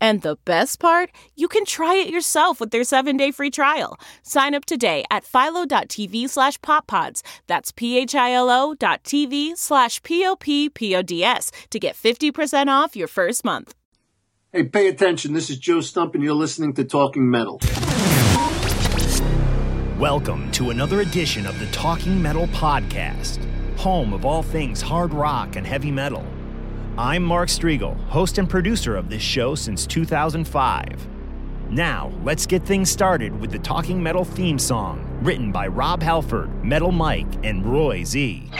And the best part, you can try it yourself with their 7-day free trial. Sign up today at philo.tv slash poppods. That's p-h-i-l-o dot tv slash p-o-p-p-o-d-s to get 50% off your first month. Hey, pay attention. This is Joe Stump, and you're listening to Talking Metal. Welcome to another edition of the Talking Metal Podcast, home of all things hard rock and heavy metal. I'm Mark Strigl, host and producer of this show since 2005. Now, let's get things started with the Talking Metal theme song, written by Rob Halford, Metal Mike, and Roy Z.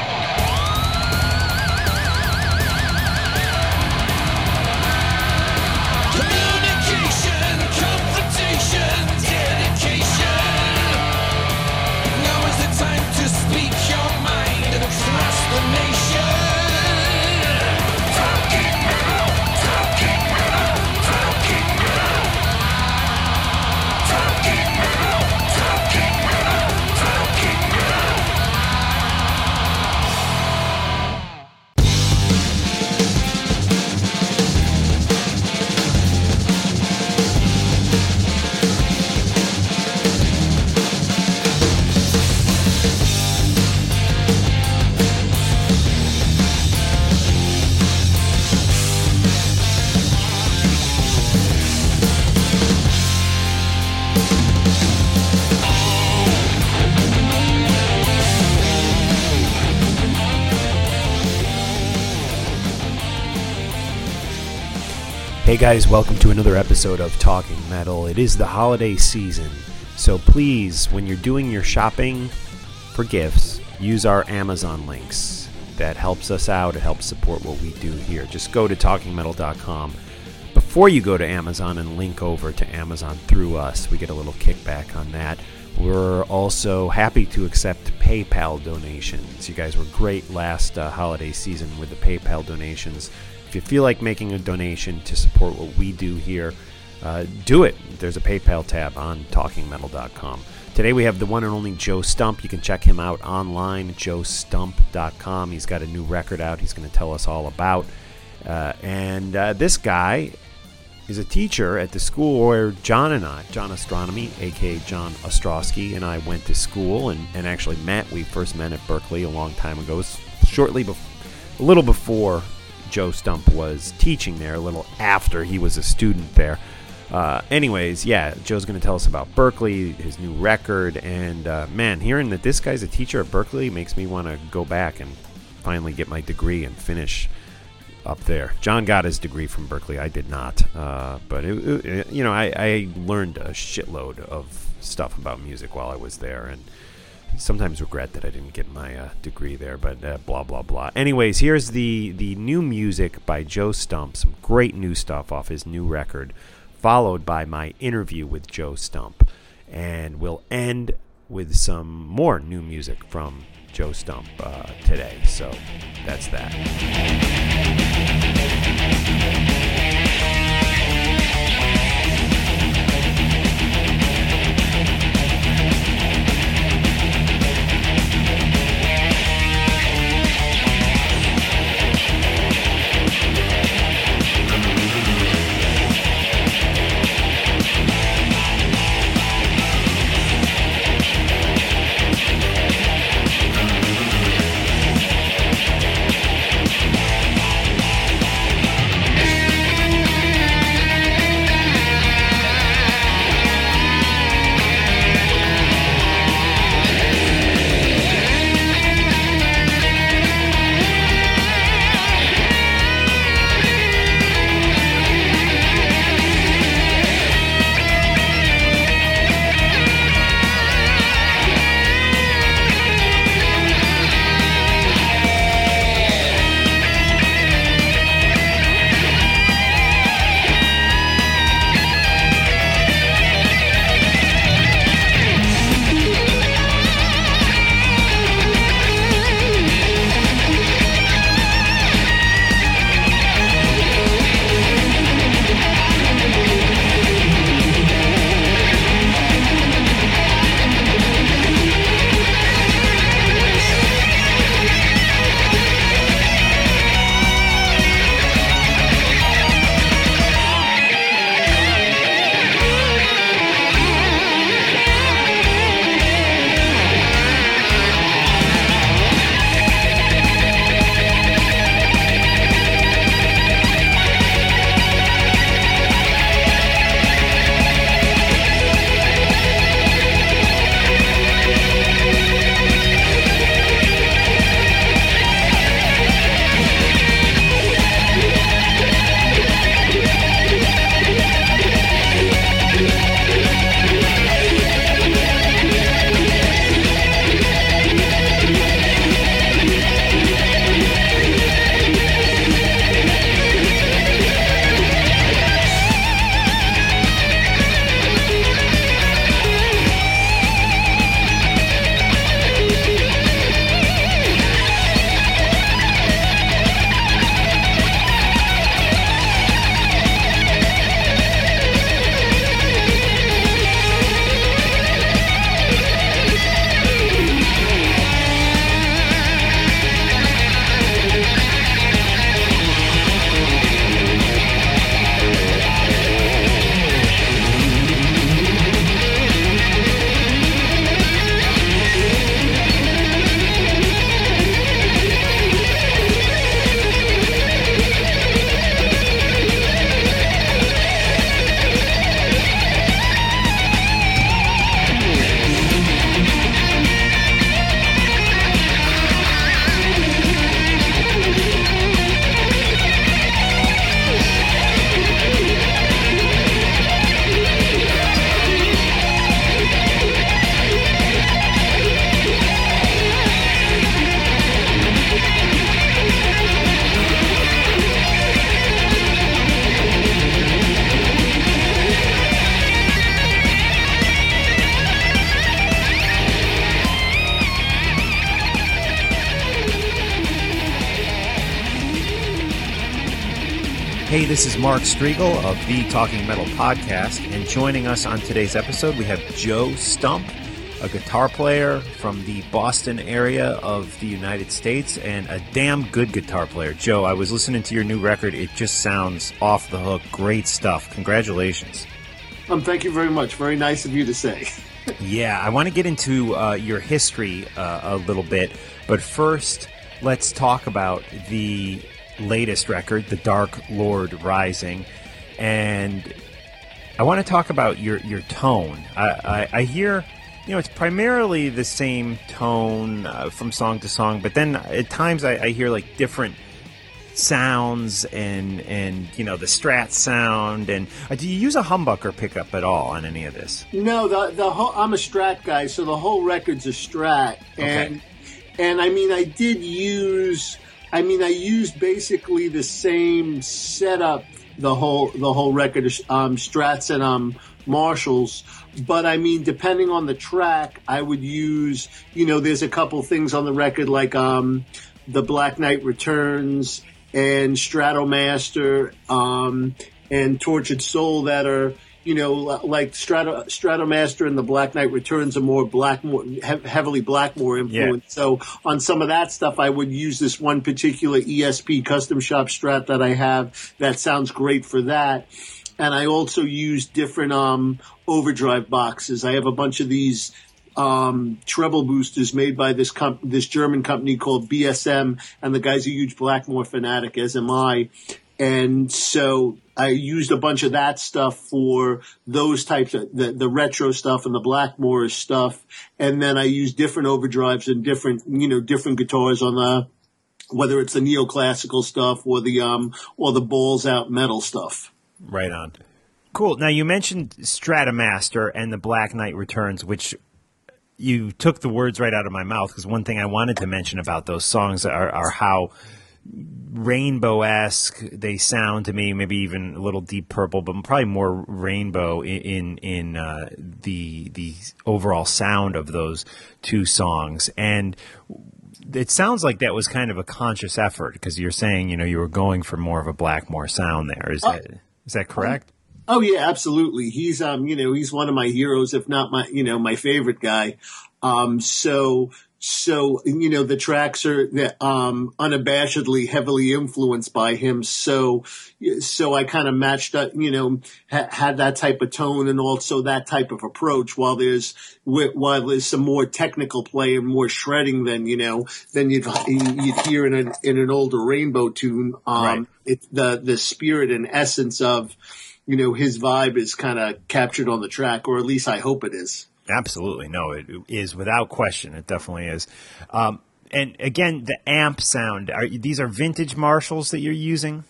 guys, welcome to another episode of Talking Metal. It is the holiday season, so please, when you're doing your shopping for gifts, use our Amazon links. That helps us out, it helps support what we do here. Just go to talkingmetal.com. Before you go to Amazon and link over to Amazon through us, we get a little kickback on that. We're also happy to accept PayPal donations. You guys were great last uh, holiday season with the PayPal donations. If you feel like making a donation to support what we do here, uh, do it. There's a PayPal tab on talkingmetal.com. Today we have the one and only Joe Stump. You can check him out online, joestump.com. He's got a new record out he's going to tell us all about. Uh, and uh, this guy is a teacher at the school where John and I, John Ostronomy, aka John Ostrowski, and I went to school and, and actually met. We first met at Berklee a long time ago, shortly before, a little before Joe Stump was teaching there, a little after he was a student there. Uh, anyways, yeah, Joe's going to tell us about Berklee, his new record, and uh, man, hearing that this guy's a teacher at Berklee makes me want to go back and finally get my degree and finish up there. John got his degree from Berklee. I did not, uh, but it, it- you know, I, I learned a shitload of stuff about music while I was there, and sometimes regret that I didn't get my uh, degree there. But uh, blah blah blah. Anyways, here's the the new music by Joe Stump. Some great new stuff off his new record, followed by my interview with Joe Stump, and we'll end with some more new music from Joe Stump uh, today. So that's that. This is Mark Strigl of the Talking Metal Podcast, and joining us on today's episode, we have Joe Stump, a guitar player from the Boston area of the United States, and a damn good guitar player. Joe, I was listening to your new record. It just sounds off the hook. Great stuff. Congratulations. Um, thank you very much. Very nice of you to say. Yeah, I want to get into uh, your history uh, a little bit, but first, let's talk about the latest record, The Dark Lord Rising, and I want to talk about your your tone. I, I, I hear, you know, it's primarily the same tone uh, from song to song, but then at times I, I hear like different sounds and and you know the strat sound. And uh, do you use a humbucker pickup at all on any of this? No, the the whole I'm a Strat guy, so the whole record's a Strat, and and I mean I did use, I mean I used basically the same setup the whole the whole record, um, Strats and um Marshalls, but I mean depending on the track, I would use, you know, there's a couple things on the record like um the Black Knight Returns and Stratomaster um, and Tortured Soul that are you know like Strato Stratomaster and the Black Knight Returns are more Blackmore he- heavily Blackmore influenced. So on some of that stuff, I would use this one particular ESP custom shop Strat that I have that sounds great for that. And I also use different um, overdrive boxes. I have a bunch of these um, treble boosters made by this comp- this German company called BSM, and the guy's a huge Blackmore fanatic, as am I. And so I used a bunch of that stuff for those types of the, the retro stuff and the Blackmore stuff, and then I used different overdrives and different you know different guitars on the whether it's the neoclassical stuff or the um or the balls out metal stuff. Right on. Cool. Now you mentioned Stratomaster and the Black Knight Returns, which you took the words right out of my mouth because one thing I wanted to mention about those songs are, are how rainbow esque they sound to me. Maybe even a little deep purple, but probably more rainbow in in, in uh, the the overall sound of those two songs and. It sounds like that was kind of a conscious effort because you're saying, you know, you were going for more of a Blackmore sound there. Is that is that correct? Oh yeah, absolutely. He's um, you know, he's one of my heroes, if not my, you know, my favorite guy. Um, so so you know, the tracks are um unabashedly heavily influenced by him. So so I kind of matched up, you know, ha- had that type of tone and also that type of approach. While there's while there's some more technical play and more shredding than you know than you'd you'd hear in an in an older Rainbow tune. Um, Right. it's the the spirit and essence of you know, his vibe is kind of captured on the track, or at least I hope it is. Absolutely. No, it is without question. It definitely is. Um, and again, the amp sound. Are these are vintage Marshalls that you're using?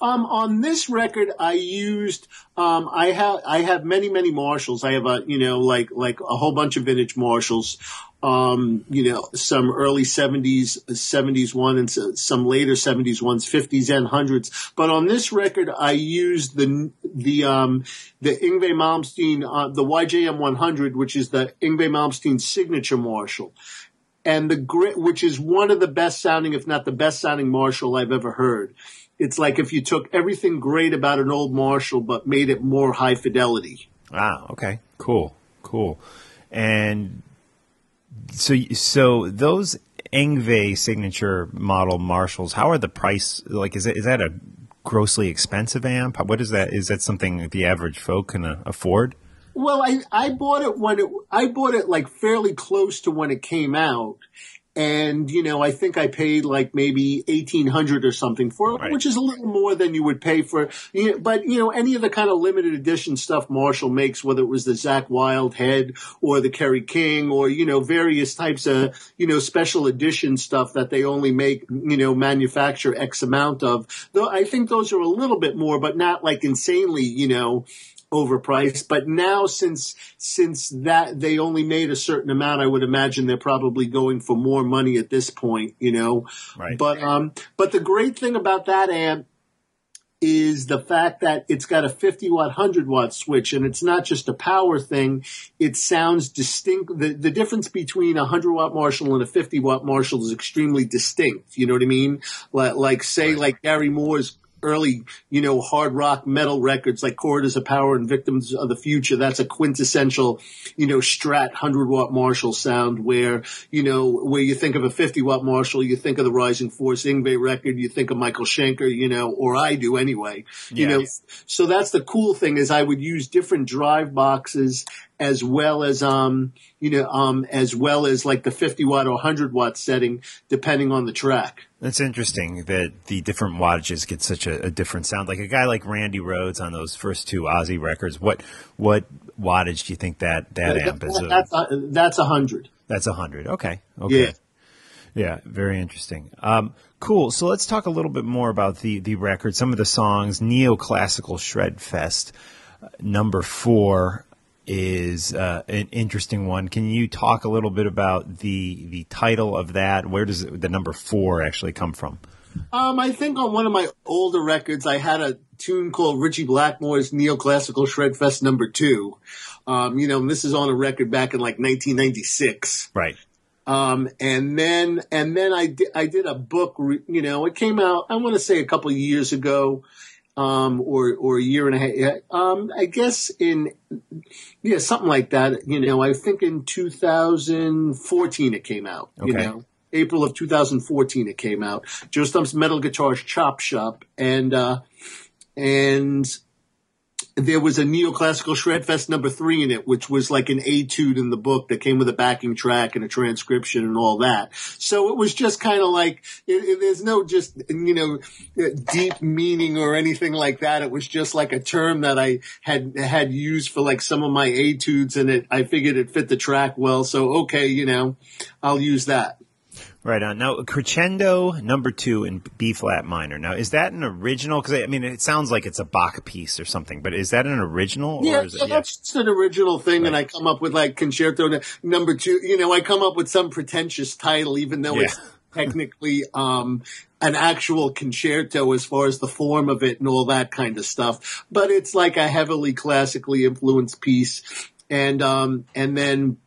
Um, on this record, I used, um, I have, I have many, many Marshalls. I have a, you know, like, like a whole bunch of vintage Marshalls. Um, you know, some early seventies, seventies one and some later seventies ones, fifties and hundreds. But on this record, I used the, the, um, the Yngwie Malmsteen, uh, the YJM 100, which is the Yngwie Malmsteen signature Marshall. and the grit, which is one of the best sounding, if not the best sounding Marshall I've ever heard. It's like if you took everything great about an old Marshall, but made it more high fidelity. Ah, okay, cool, cool. And so, so those Yngwie signature model Marshalls, how are the price? Like, is it is that a grossly expensive amp? What is that? Is that something the average folk can uh, afford? Well, I, I bought it when it, I bought it like fairly close to when it came out. And, you know, I think I paid like maybe 1800 or something for it, Right. which is a little more than you would pay for, you know, but, you know, any of the kind of limited edition stuff Marshall makes, whether it was the Zakk Wylde head or the Kerry King or, you know, various types of, you know, special edition stuff that they only make, you know, manufacture X amount of. Though I think those are a little bit more, but not like insanely, you know, overpriced. But now since since that they only made a certain amount, I would imagine they're probably going for more money at this point, you know. Right. But um but the great thing about that amp is the fact that it's got a 50 watt 100 watt switch and it's not just a power thing it sounds distinct the, the difference between a 100 watt marshall and a 50 watt marshall is extremely distinct you know what i mean like, like say like gary moore's early, you know, hard rock metal records like Corridors of Power and Victims of the Future. That's a quintessential, you know, Strat 100 watt Marshall sound where, you know, where you think of a 50 watt Marshall, you think of the Rising Force Yngwie record, you think of Michael Schenker, you know, or I do anyway, you Yeah. know, so that's the cool thing is I would use different drive boxes as well as, um, you know, um, as well as like the 50 watt or 100 watt setting depending on the track. That's interesting that the different wattages get such a, a different sound. Like a guy like Randy Rhoads on those first two Ozzy records, what what wattage do you think that that amp is? That's a, that's a hundred. That's a hundred. Okay. Okay. Yeah. Yeah, very interesting. Um, cool. So let's talk a little bit more about the the record, some of the songs. Neoclassical Shred Fest, uh, number four is uh, an interesting one. Can you talk a little bit about the the title of that? Where does it, the number four actually come from? Um, I think on one of my older records, I had a tune called Ritchie Blackmore's Neoclassical Shred Fest number two. Um, you know, and this is on a record back in like 1996. Right. Um, and then, and then I did, I did a book, re- you know, it came out, I want to say a couple of years ago, um, or, or a year and a half, um, I guess in, yeah, something like that, you know, I think in 2014 it came out, Okay. you know, April of 2014 it came out, Joe Stump's Metal Guitars Chop Shop, and, uh, and there was a neoclassical Shredfest number three in it, which was like an etude in the book that came with a backing track and a transcription and all that. So it was just kind of like, it, it, there's no just, you know, uh, deep meaning or anything like that. It was just like a term that I had, had used for like some of my etudes and it, I figured it fit the track well. So, okay, you know, I'll use that. Right on. Now, concerto number two in B flat minor. Now, is that an original? Because I mean, it sounds like it's a Bach piece or something, but is that an original? Yeah, or is so it, that's just an original thing, and I come up with like concerto number two. You know, I come up with some pretentious title, even though it's technically um, an actual concerto as far as the form of it and all that kind of stuff. But it's like a heavily classically influenced piece, and um, and then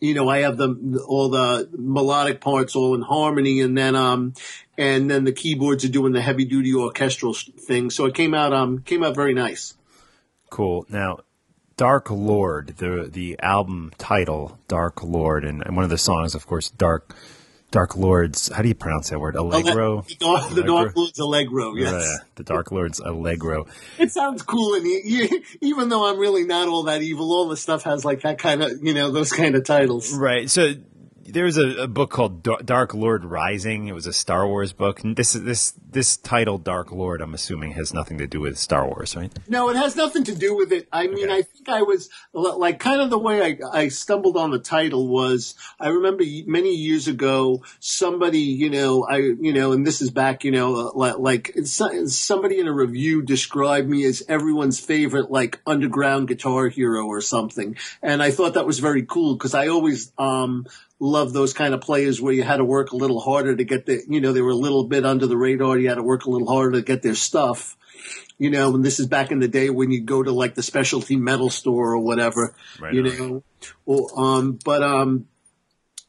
you know, I have the all the melodic parts all in harmony, and then um, and then the keyboards are doing the heavy duty orchestral thing. So it came out um came out very nice. Cool. Now, Dark Lord, the the album title, Dark Lord, and, and one of the songs, of course, Dark Dark Lord's. How do you pronounce that word? Allegro. The Dark, the Dark Lord's Allegro, yes. Uh, the Dark Lord's Allegro. It sounds cool, and even though I'm really not all that evil, all the stuff has like that kind of, you know, those kind of titles. Right. So there's a, a book called Dark Lord Rising. It was a Star Wars book. And this is, this this title, Dark Lord, I'm assuming has nothing to do with Star Wars, right? No, it has nothing to do with it. I mean, Okay. I think I was like kind of the way I, I stumbled on the title was I remember many years ago somebody, you know, I, you know, and this is back, you know, uh, like somebody in a review described me as everyone's favorite like underground guitar hero or something, and I thought that was very cool because I always um love those kind of players where you had to work a little harder to get the, you know, they were a little bit under the radar. You had to work a little harder to get their stuff you know, and this is back in the day when you go to like the specialty metal store or whatever, Right you on. know, or, um, but, um,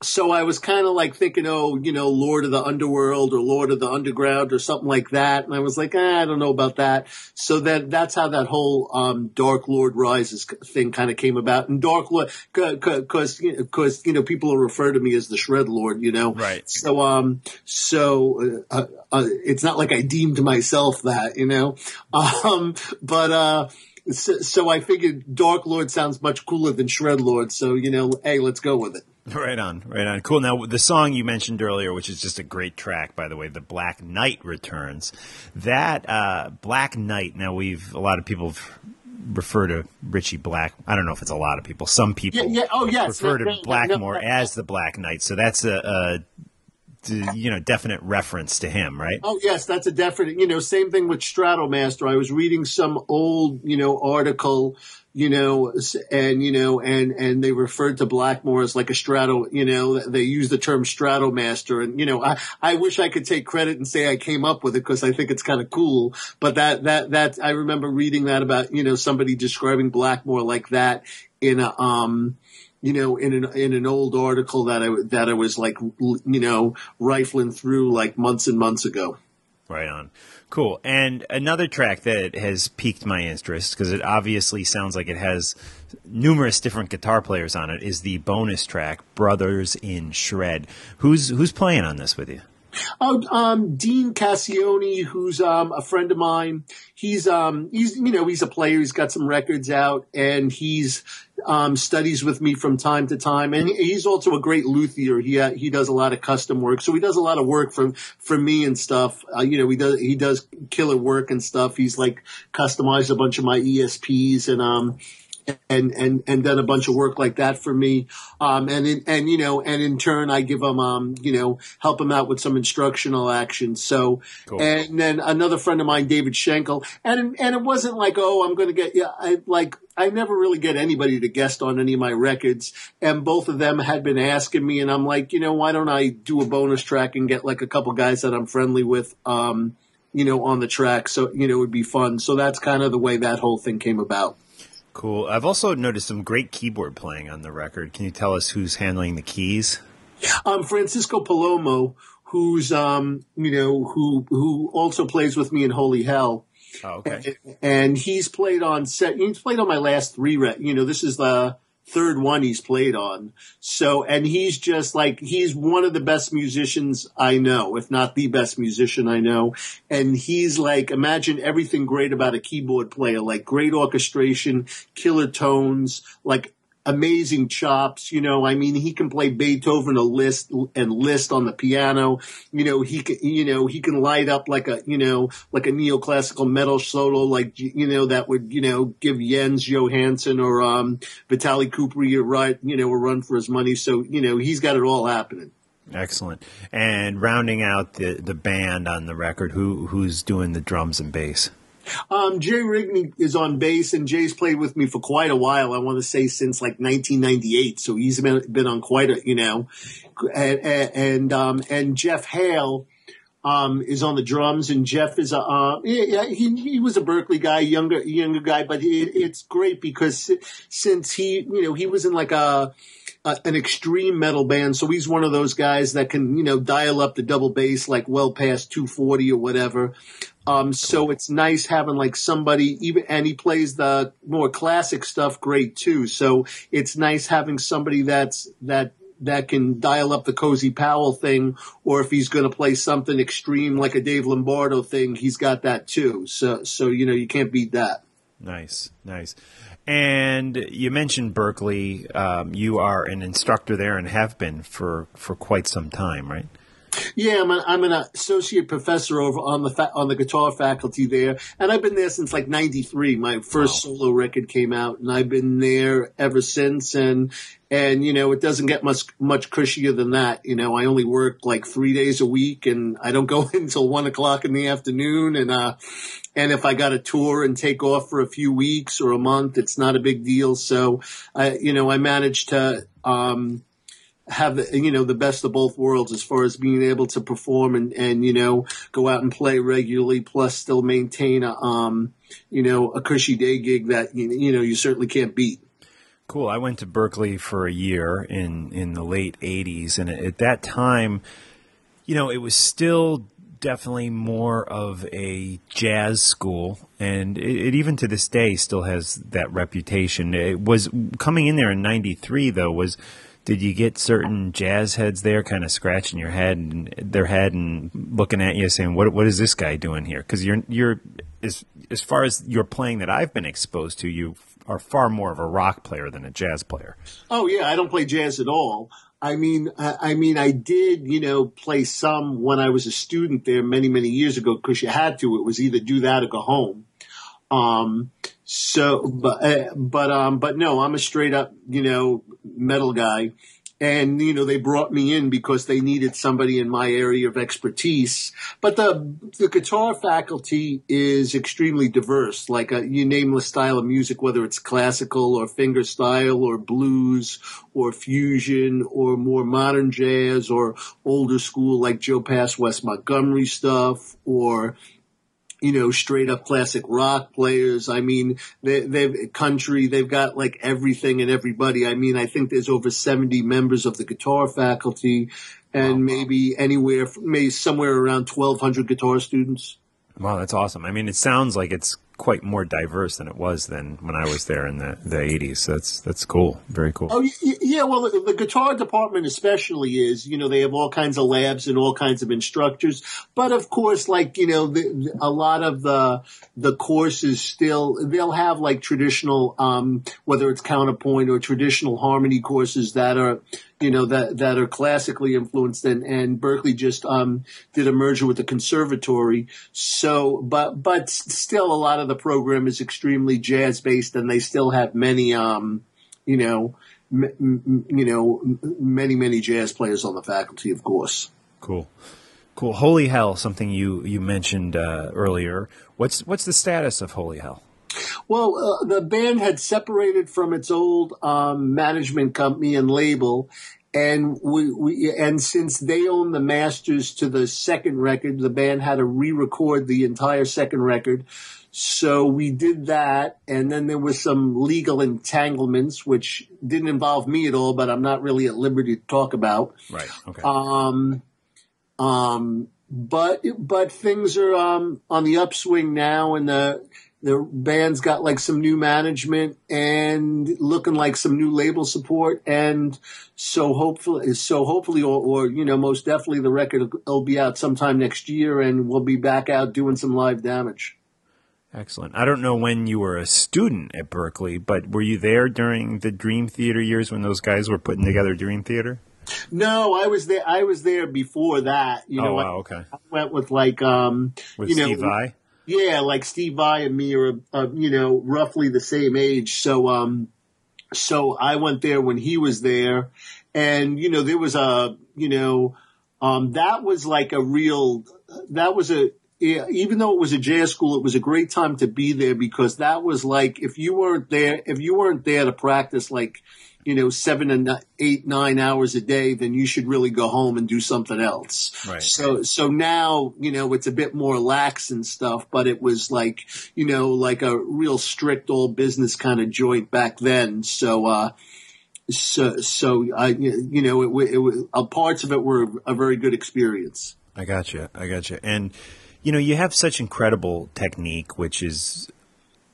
so I was kind of like thinking, oh, you know, Lord of the Underworld or Lord of the Underground or something like that. And I was like, ah, I don't know about that. So then that's how that whole, um, Dark Lord Rises thing kind of came about. And Dark Lord, cause, cause, you know, people refer to me as the Shred Lord, you know. Right. So, um, so, uh, uh, it's not like I deemed myself that, you know. Um, but, uh, so, so I figured Dark Lord sounds much cooler than Shred Lord. So, you know, hey, let's go with it. Right on, right on. Cool. Now, the song you mentioned earlier, which is just a great track, by the way, "The Black Knight Returns." That uh, Black Knight. Now, we've a lot of people refer to Ritchie Black. I don't know if it's a lot of people. Some people Yeah, yeah. Oh, yes. refer No, to no, no, Blackmore no. as the Black Knight. So that's a, a you know definite reference to him, right? Oh yes, that's a definite. You know, same thing with Stratomaster. I was reading some old, you know, article, you know, and you know, and and they referred to Blackmore as like a Strato. You know, they use the term Stratomaster, and you know, I I wish I could take credit and say I came up with it because I think it's kind of cool. But that that that I remember reading that about you know somebody describing Blackmore like that in a um you know, in an in an old article that I that I was like, you know, rifling through like months and months ago. Right on. Cool. And another track that has piqued my interest because it obviously sounds like it has numerous different guitar players on it is the bonus track Brothers in Shred. Who's who's playing on this with you? Oh, um, Dean Cassioni, who's um, a friend of mine. He's um, he's you know he's a player. He's got some records out, and he's um, studies with me from time to time. And he's also a great luthier. He uh, he does a lot of custom work, so he does a lot of work for for me and stuff. Uh, you know, he does he does killer work and stuff. He's like customized a bunch of my ESPs and um and and and done a bunch of work like that for me. Um, and in, and you know, and in turn, I give them um, you know, help them out with some instructional action. So, cool. and then another friend of mine, David Schenkel, and and it wasn't like, oh, I'm going to get yeah, I like. I never really get anybody to guest on any of my records, and both of them had been asking me, and I'm like, you know, why don't I do a bonus track and get like a couple guys that I'm friendly with, um, you know, on the track, so you know, it would be fun. So that's kind of the way that whole thing came about. Cool. I've also noticed some great keyboard playing on the record. Can you tell us who's handling the keys? Um, Francisco Palomo, who's um, you know, who who also plays with me in Holy Hell. Oh, okay. And, and, he's played on set. He's played on my last three. Re- you know, this is the third one he's played on. So, and he's just like, he's one of the best musicians I know, if not the best musician I know. And he's like, imagine everything great about a keyboard player, like great orchestration, killer tones, like amazing chops. You know, I mean, he can play Beethoven a Liszt and Liszt on the piano. You know, he can, you know, he can light up like a, you know, like a neoclassical metal solo, like, you know, that would, you know, give Jens Johansson or, um, Kuprij a right, you know, a run for his money. So, you know, he's got it all happening. Excellent. And rounding out the, the band on the record, who, who's doing the drums and bass? Um, Jay Rigney is on bass, and Jay's played with me for quite a while. I want to say since like 1998, so he's been on quite a you know, and and um, and Jeff Hale. Um, is on the drums, and Jeff is a uh, yeah, he he was a Berklee guy, younger younger guy, but it, it's great because since he you know he was in like a, a, an extreme metal band, so he's one of those guys that can you know dial up the double bass like well past 240 or whatever. Um, so it's nice having like somebody even, and he plays the more classic stuff great too. So it's nice having somebody that's, that, that can dial up the Cozy Powell thing, or if he's going to play something extreme like a Dave Lombardo thing, he's got that too. So, so, you know, you can't beat that. Nice, nice. And you mentioned Berklee. Um, you are an instructor there and have been for, for quite some time, right? Yeah, I'm, a, I'm an associate professor over on the fa- on the guitar faculty there, and I've been there since like '93. My first wow. solo record came out, and I've been there ever since. And and you know, it doesn't get much much cushier than that. You know, I only work like three days a week, and I don't go until one o'clock in the afternoon. And uh, and if I got a tour and take off for a few weeks or a month, it's not a big deal. So, I you know, I managed to um have you know the best of both worlds as far as being able to perform and and you know go out and play regularly plus still maintain a um you know a cushy day gig that you, know you certainly can't beat cool i went to berklee for a year in in the late 80s and at that time you know it was still definitely more of a jazz school, and it, it, even to this day still has that reputation. It was coming in there in '93, though. Was did you get certain jazz heads there kind of scratching your head and their head and looking at you saying what what is this guy doing here because you're you're as as far as your playing that I've been exposed to you are far more of a rock player than a jazz player. Oh yeah, I don't play jazz at all. I mean, I, I mean, I did, you know, play some when I was a student there many, many years ago because you had to. It was either do that or go home. Um, so, but, uh, but, um, but no, I'm a straight up, you know, metal guy. And, you know, they brought me in because they needed somebody in my area of expertise. But the, the guitar faculty is extremely diverse. Like a, you name the style of music, whether it's classical or finger style or blues or fusion or more modern jazz or older school like Joe Pass, Wes Montgomery stuff or, you know, straight up classic rock players. I mean, they, they've country, they've got like everything and everybody. I mean, I think there's over 70 members of the guitar faculty and wow. maybe anywhere, maybe somewhere around 1200 guitar students. Wow, that's awesome. I mean, it sounds like it's quite more diverse than it was then when I was there in the, the 80s. So that's that's cool. Very cool. Oh yeah, well the, the, guitar department especially is, you know, they have all kinds of labs and all kinds of instructors, but of course like, you know, the, a lot of the the courses still they'll have like traditional um whether it's counterpoint or traditional harmony courses that are you know that that are classically influenced and and Berklee just um did a merger with the conservatory. So but but still a lot of the program is extremely jazz based and they still have many um you know m- m- you know many many jazz players on the faculty of course. Cool. Cool. Holy hell something you you mentioned uh, earlier. What's what's the status of holy hell well, uh, the band had separated from its old um, management company and label, and we, we and since they own the masters to the second record, the band had to re-record the entire second record. So we did that, and then there was some legal entanglements, which didn't involve me at all, but I'm not really at liberty to talk about. Right. Okay. Um, um, but but things are um, on the upswing now, and the the band's got like some new management and looking like some new label support. And so hopefully, so hopefully, or, or you know, most definitely the record will be out sometime next year and we'll be back out doing some live damage. Excellent. I don't know when you were a student at berklee but were you there during the Dream Theater years when those guys were putting together Dream Theater? No, I was there. I was there before that. You know, oh, wow, okay. I went with like, um, with you know, Steve Vai? Yeah, like Steve Vai and me are, you know, roughly the same age. So, um, so I went there when he was there, and you know, there was a, you know, um, that was like a real, that was a, even though it was a jazz school, it was a great time to be there because that was like if you weren't there, if you weren't there to practice like you know, seven and eight, nine hours a day, then you should really go home and do something else. Right. So, so now, you know, it's a bit more lax and stuff, but it was like, you know, like a real strict old business kind of joint back then. So, uh, so, so I, you know, it, it, it uh, parts of it were a very good experience. I got you. I got you. And, you know, you have such incredible technique, which is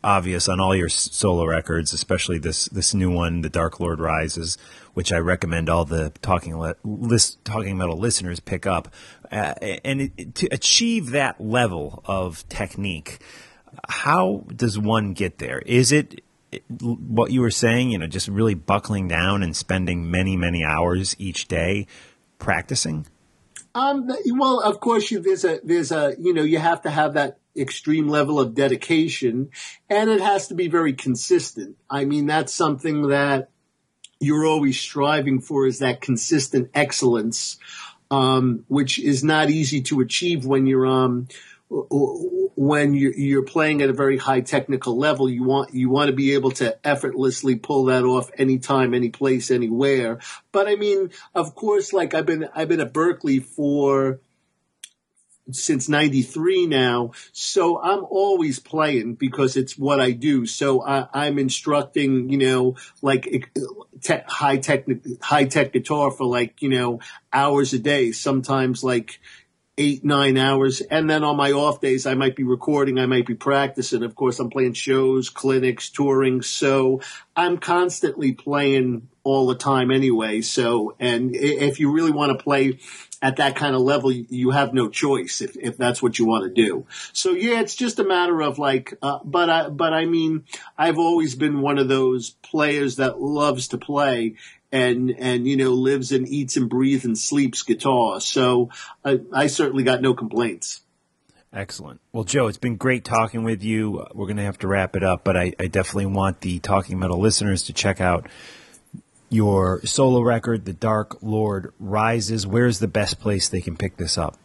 obvious on all your solo records, especially this this new one, "The Dark Lord Rises," which I recommend all the talking list, talking metal listeners pick up. Uh, and it, to achieve that level of technique, how does one get there? Is it what you were saying? You know, just really buckling down and spending many many hours each day practicing. Um, well, of course, you, there's a there's a you know you have to have that extreme level of dedication and it has to be very consistent. I mean, that's something that you're always striving for is that consistent excellence, um, which is not easy to achieve when you're, um, when you're, playing at a very high technical level, you want you want to be able to effortlessly pull that off anytime, any place, anywhere. But I mean, of course, like I've been I've been at Berklee for since 93 now. So I'm always playing because it's what I do. So I, am instructing, you know, like eh, te- high tech, high tech guitar for like, you know, hours a day, sometimes like eight, nine hours. And then on my off days, I might be recording, I might be practicing. Of course, I'm playing shows, clinics, touring. So I'm constantly playing all the time anyway. So, and if you really want to play at that kind of level, you have no choice if, if that's what you want to do. So yeah, it's just a matter of like, uh, but I, but I mean, I've always been one of those players that loves to play and, and, you know, lives and eats and breathes and sleeps guitar. So I, I certainly got no complaints. Excellent. Well, Joe, it's been great talking with you. We're going to have to wrap it up, but I, I definitely want the Talking Metal listeners to check out your solo record, The Dark Lord Rises. Where's the best place they can pick this up?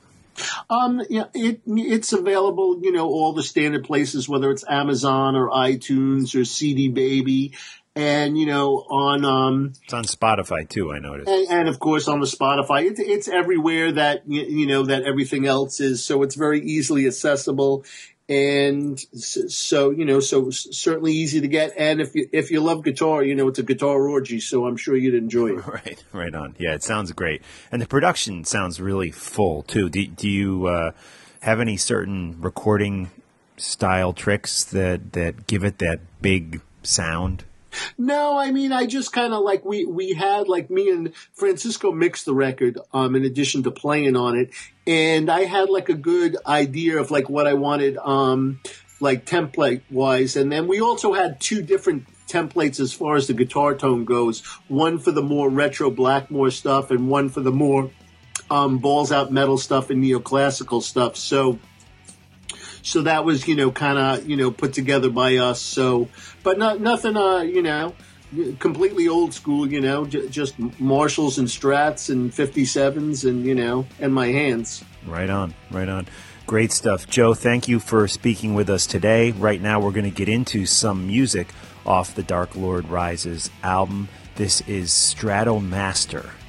Um, yeah, it, it's available, you know, all the standard places, whether it's Amazon or iTunes or CD Baby. And, you know, on, um, it's on Spotify too, I noticed. And, and of course on the Spotify, it's, it's everywhere that, you know, that everything else is. So it's very easily accessible and so you know so certainly easy to get. And if you if you love guitar you know it's a guitar orgy so i'm sure you'd enjoy it. Right right on. Yeah it sounds great. And the production sounds really full too. Do, do you uh have any certain recording style tricks that that give it that big sound? No, I mean, I just kind of like we we had like me and Francisco mixed the record, um, in addition to playing on it, and I had like a good idea of like what I wanted, um, like template wise, and then we also had two different templates as far as the guitar tone goes. One for the more retro Blackmore stuff, and one for the more um, balls out metal stuff and neoclassical stuff. So so that was you know kind of you know put together by us so but not nothing uh you know completely old school you know j- just marshalls and strats and 57s and you know and my hands. Right on right on. Great stuff. Joe thank you for speaking with us today. Right now we're going to get into some music off the dark lord rises album. This is Straddle What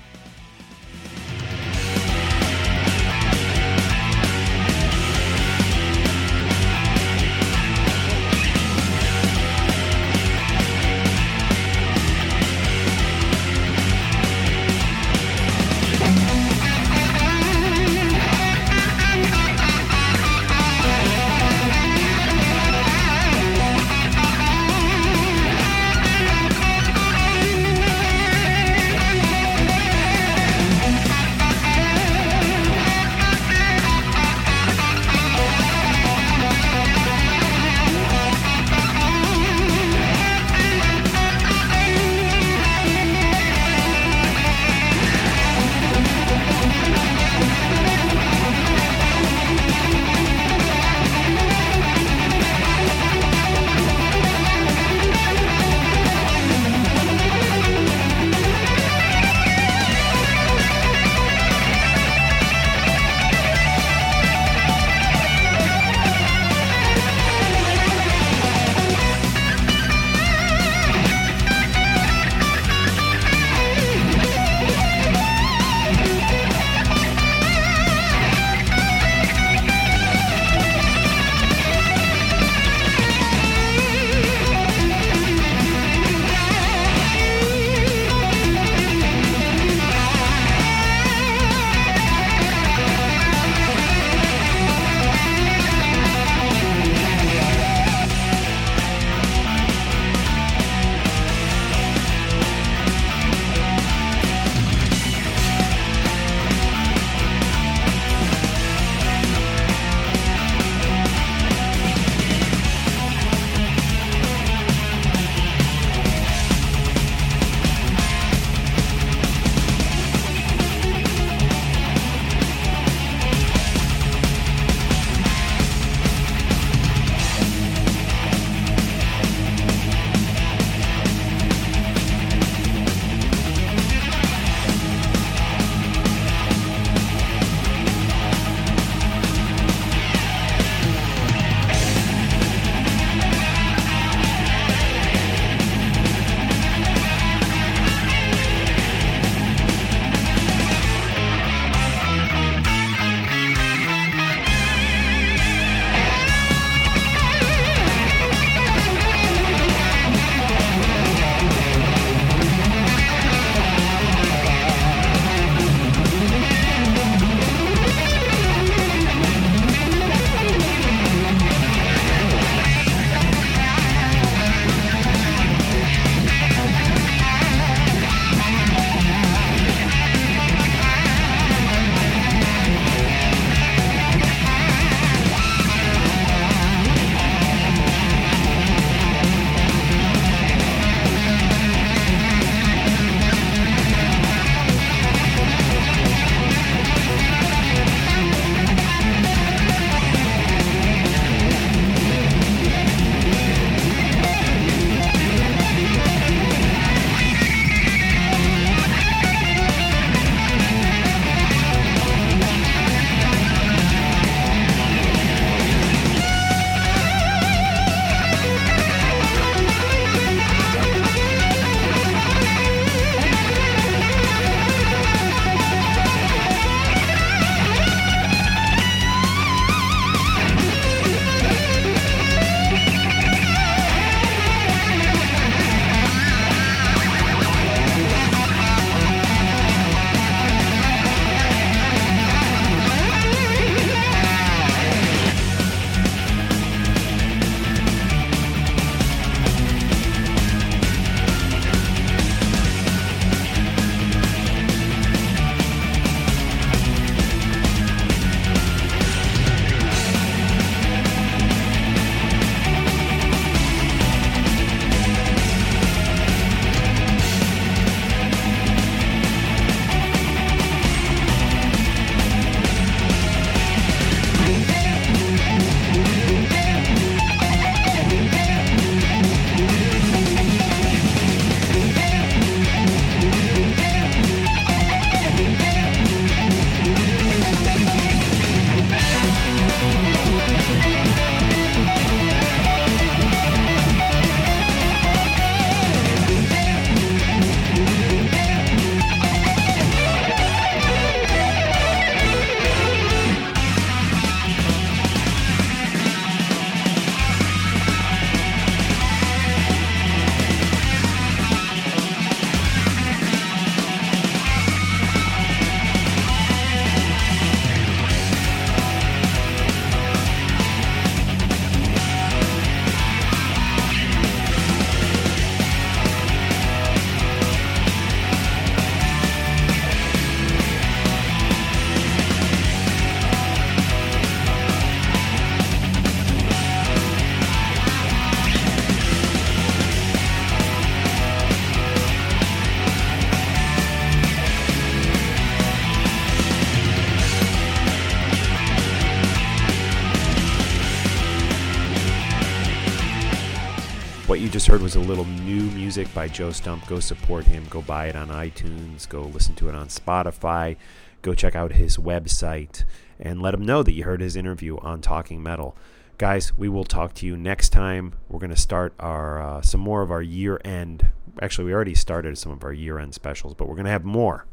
heard was a little new music by Joe Stump. Go support him. Go buy it on iTunes. Go listen to it on Spotify. Go check out his website and let him know that you heard his interview on Talking Metal. Guys, we will talk to you next time. We're going to start our uh, some more of our year end. Actually, we already started some of our year end specials, but we're going to have more.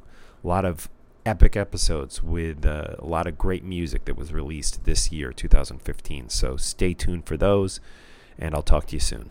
A lot of epic episodes with uh, a lot of great music that was released this year, 2015. So stay tuned for those, and I'll talk to you soon.